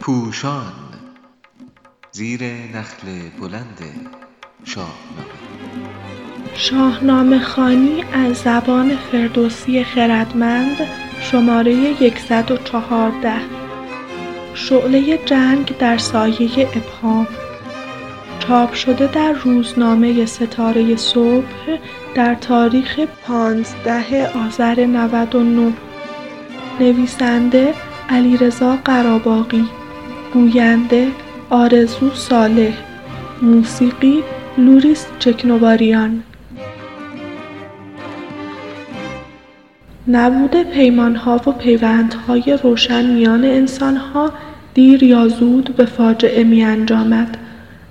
پوشان زیر نخل بلند شاهنامه. شاهنامه خوانی از زبان فردوسی خردمند شماره ۱۱۴ شعله جنگ در سایه ابهام. چاپ شده در روزنامه ستاره صبح در تاریخ پانزده آذر ۹۹ نویسنده علیرضا قراباغی گوینده آرزو صالح موسیقی لوریس چکنواریان نبود پیمانها و پیوندهای روشن میان انسانها دیر یا زود به فاجعه می انجامد.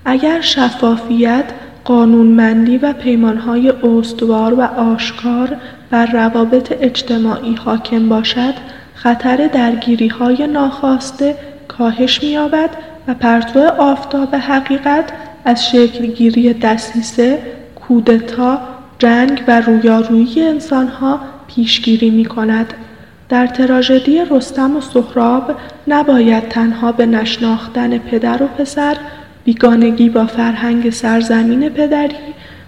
اگر شفافیت، قانونمندی و پیمانهای استوار و آشکار بر روابط اجتماعی حاکم باشد، خطر درگیریهای ناخواسته کاهش می‌یابد و پرتو آفتاب حقیقت از شکلگیری دسیسه، کودتا، جنگ و رویارویی انسانها پیشگیری می‌کند. در تراژدی رستم و سهراب نباید تنها به نشناختن پدر و پسر، بیگانگی با فرهنگ سرزمین پدری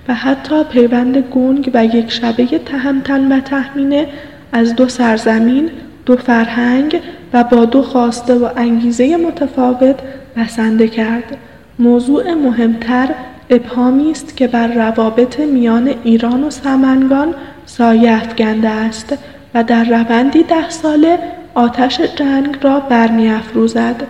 و حتی پیوند گنگ و یکشبه تهمتن و تهمینه از دو سرزمین، دو فرهنگ و با دو خواسته و انگیزه متفاوت بسنده کرد. موضوع مهمتر ابهامی است که بر روابط میان ایران و سمنگان سایه افکنده است و در روندی ده ساله آتش جنگ را برمیافروزد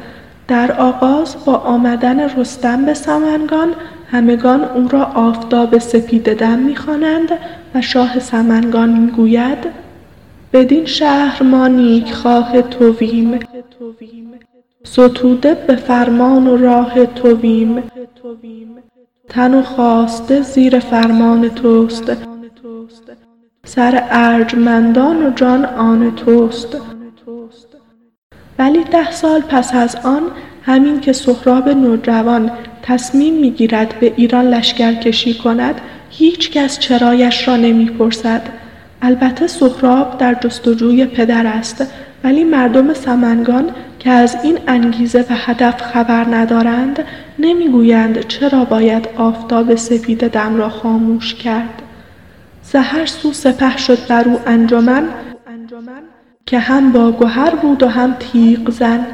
در آغاز با آمدن رستم به سمنگان همگان او را آفتاب سپید دم می‌خوانند و شاه سمنگان می‌گوید بدین شهر ما نیکخواه توییم ستوده به فرمان و راه توییم تن و خواسته زیر فرمان توست سر ارجمندان و جان آن توست. ولی ده سال پس از آن همین که سهراب نوجوان تصمیم می‌گیرد به ایران لشکرکشی کند هیچ کس چرایش را نمی‌پرسد. البته سهراب در جستجوی پدر است ولی مردم سمنگان که از این انگیزه و هدف خبر ندارند نمی‌گویند چرا باید آفتاب سپید دم را خاموش کرد. سحر سو سپه شد بر او انجمن. که هم با گهر بود و هم تیغ زن.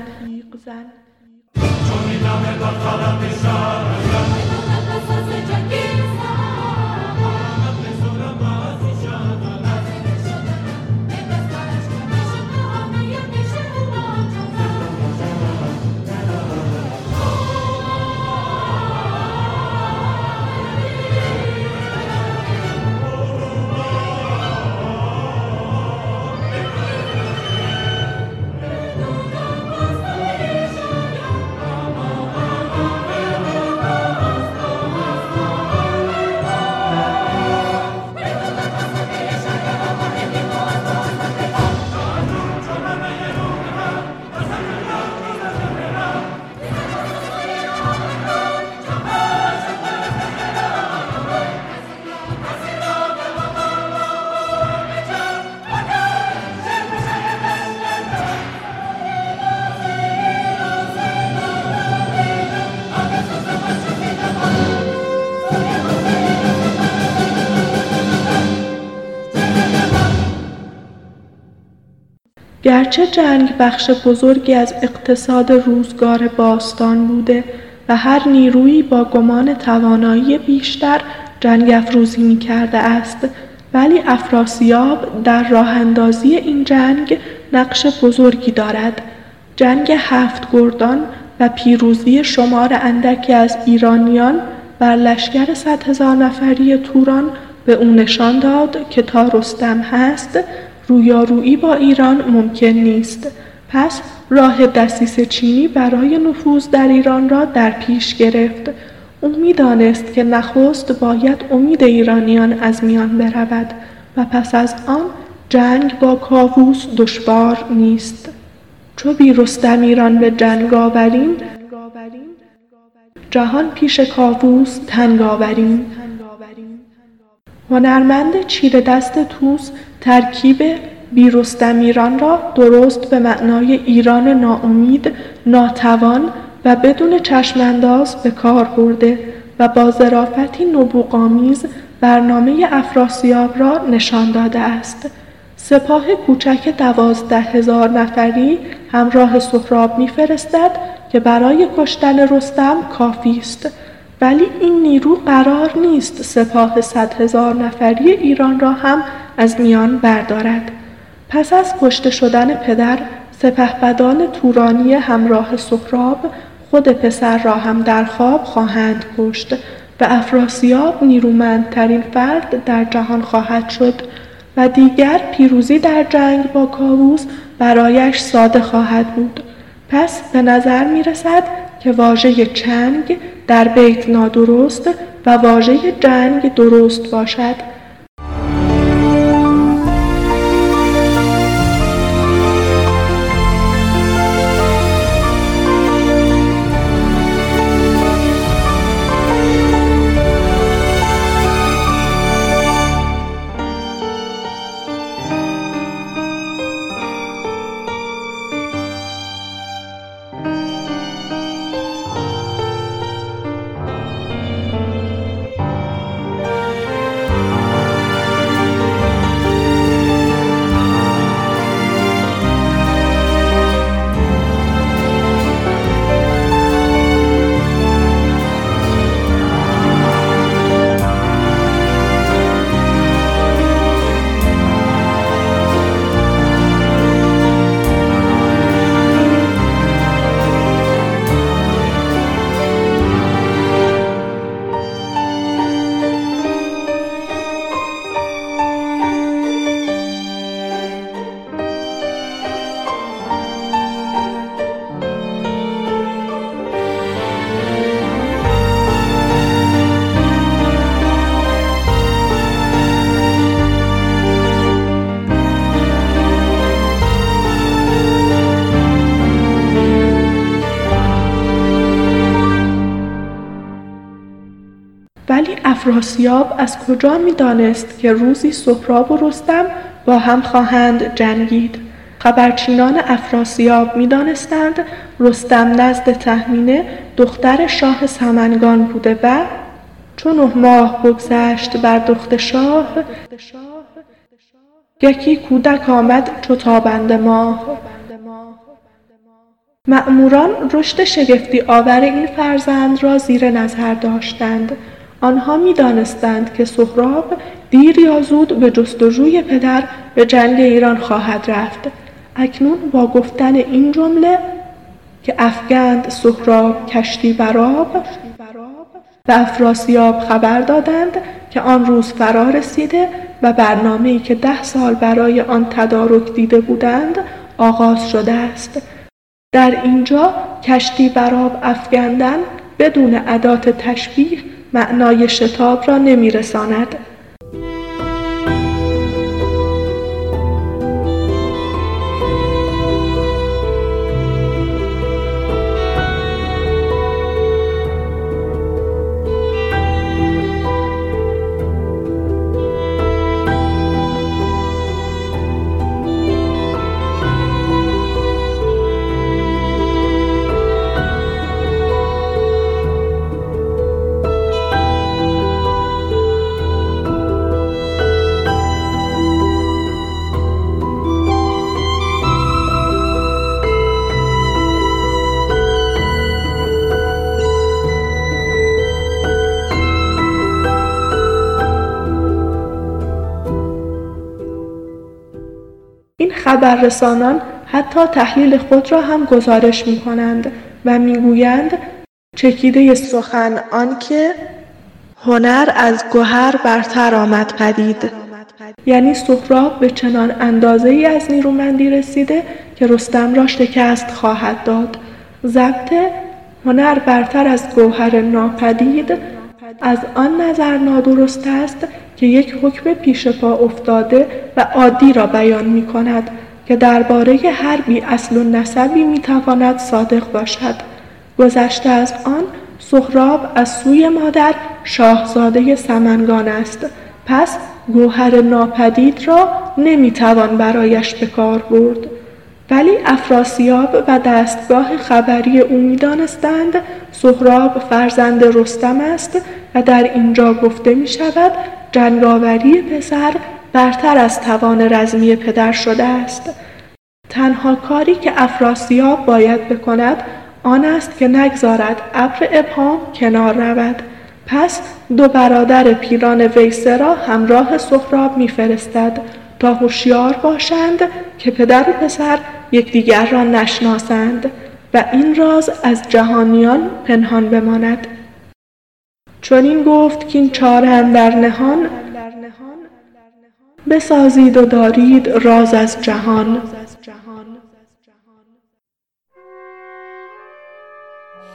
گرچه جنگ بخش بزرگی از اقتصاد روزگار باستان بوده و هر نیرویی با گمان توانایی بیشتر جنگ افروزی می کرده است ولی افراسیاب در راه اندازی این جنگ نقش بزرگی دارد. جنگ هفت گردان و پیروزی شمار اندکی از ایرانیان بر لشکر صد هزار نفری توران به او نشان داد که تا رستم هست رویارویی با ایران ممکن نیست. پس راه دسیس چینی برای نفوذ در ایران را در پیش گرفت. او می‌دانست که نخست باید امید ایرانیان از میان برود و پس از آن جنگ با کاووس دشوار نیست. چو بی رستم ایران به جنگ آوریم. جهان پیش کاووس تنگ آوریم. هنرمند چیره دست طوس ترکیب بیرستمیران را درست به معنای ایران ناامید ناتوان و بدون چشمانداز به کار برده و با ظرافتی نبوغآمیز برنامه افراسیاب را نشان داده است. سپاه کوچک دوازده هزار نفری همراه سهراب میفرستد که برای کشتن رستم کافی است. ولی این نیرو قرار نیست سپاه صد هزار نفری ایران را هم از میان بردارد. پس از کشته شدن پدر سپهبدان تورانی همراه سهراب خود پسر را هم در خواب خواهند کشت و افراسیاب نیرومندترین فرد در جهان خواهد شد و دیگر پیروزی در جنگ با کاووس برایش ساده خواهد بود. پس به نظر می رسد که واژه چنگ در بیت نادرست و واژه جنگ درست باشد. افراسیاب از کجا می دانست که روزی سهراب و رستم با هم خواهند جنگید؟ خبرچینان افراسیاب می دانستند رستم نزد تهمینه دختر شاه سمنگان بوده و چون نه ماه بگذشت بر دخت شاه یکی کودک آمد چو ماه. مأموران رشد شگفتی آور این فرزند را زیر نظر داشتند. آنها می دانستند که سهراب دیر یا زود به جستجوی پدر به جنگ ایران خواهد رفت. اکنون با گفتن این جمله که افگند سهراب کشتی براب و افراسیاب خبر دادند که آن روز فرا رسیده و برنامه‌ای که ده سال برای آن تدارک دیده بودند آغاز شده است. در اینجا کشتی براب افگندن بدون ادات تشبیه معنای شتاب را نمیرساند. خبررسانان حتی تحلیل خود را هم گزارش می کنند و می‌گویند چکیده سخن آنکه هنر از گهر برتر آمد پدید. یعنی سهراب به چنان اندازه ای از نیرومندی رسیده که رستم را شکست خواهد داد. ضبط هنر برتر از گوهر ناپدید از آن نظر نادرست است که یک حکم پیش پا افتاده و عادی را بیان می کند که درباره هر بی اصل و نسبی می تواند صادق باشد. گذشته از آن سهراب از سوی مادر شاهزاده سمنگان است. پس گوهر ناپدید را نمی‌توان برایش به کار برد. ولی افراسیاب و دستگاه خبری او می‌دانستند سهراب فرزند رستم است و در اینجا گفته می شود جنگاوری پسر برتر از توان رزمی پدر شده است. تنها کاری که افراسیاب باید بکند آن است که نگذارد ابر ابهام کنار رود. پس دو برادر پیران ویسه را همراه سهراب میفرستد تا هوشیار باشند که پدر و پسر یکدیگر را نشناسند و این راز از جهانیان پنهان بماند. چون این گفت که این چاره در نهان بسازید و دارید راز از جهان.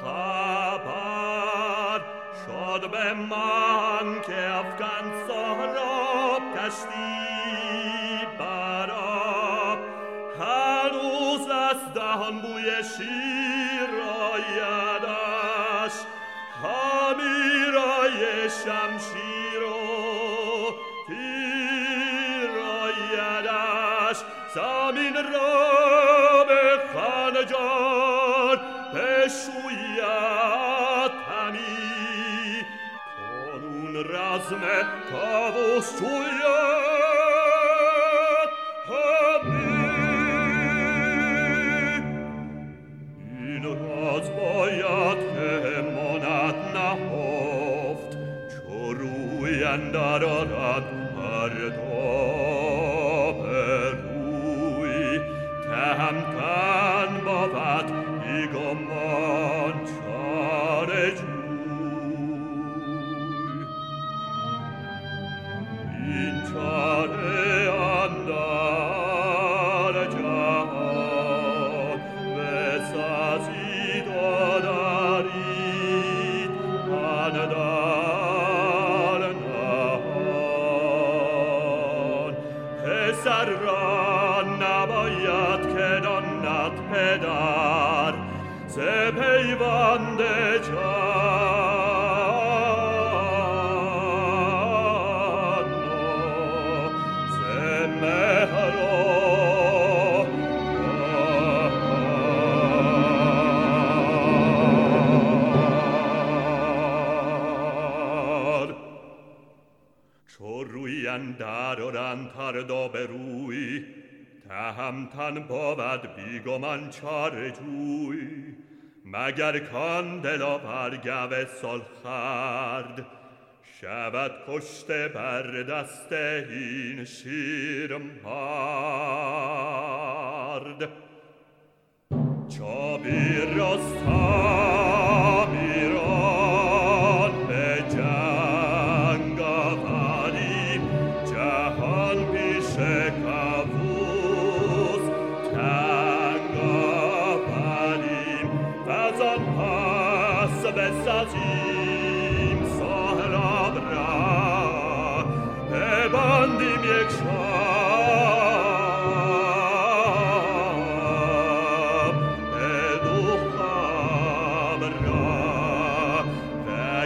خبر شد به من که افغان سهراب کشتی براب هنوز از دهان بوی شیر آیدش همی شمشیر samin robe khanejar pesuyatami konun razme tavo suyat hami in razboyat monat nahoft choruyandarat پسر را نباید که داند پدر ز پیوند جان چو روی اندر هر دو بروی تهمتن بود بیگمان چاره جوی. مگر کان دلاور گو سالخورد شود کشته بر دست این شیرمرد چابی رستم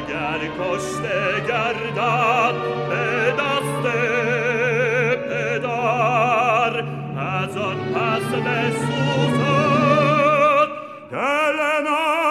اگر کشته گردد به دست پدر از آن پس بسوزد. دل نامور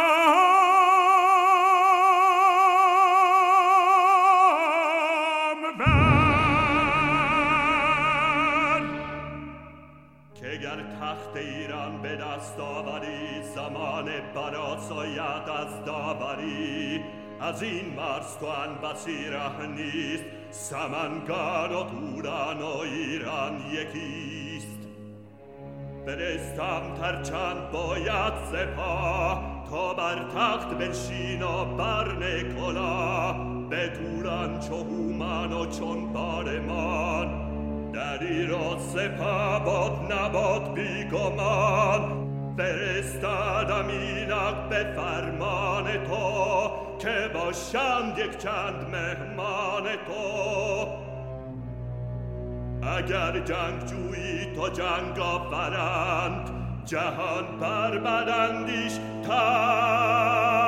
که گر تخت ایران به دست آوری زمان برات آید از داوری. از این مرز تو ان بسی ره نیست سمنگان و توران و ایران یکیست فرستم ترچند باید سپاه تا بر تخت بنشین و برنه کلاه به توران چو هومان و چون بارمان در ایران سپه باد نباد بیگمان فرستادم اینک به فرمان تو که باشند یک چند مهمان تو. اگر جنگ جویی تو جنگ آورند جهان بر بدندیش تن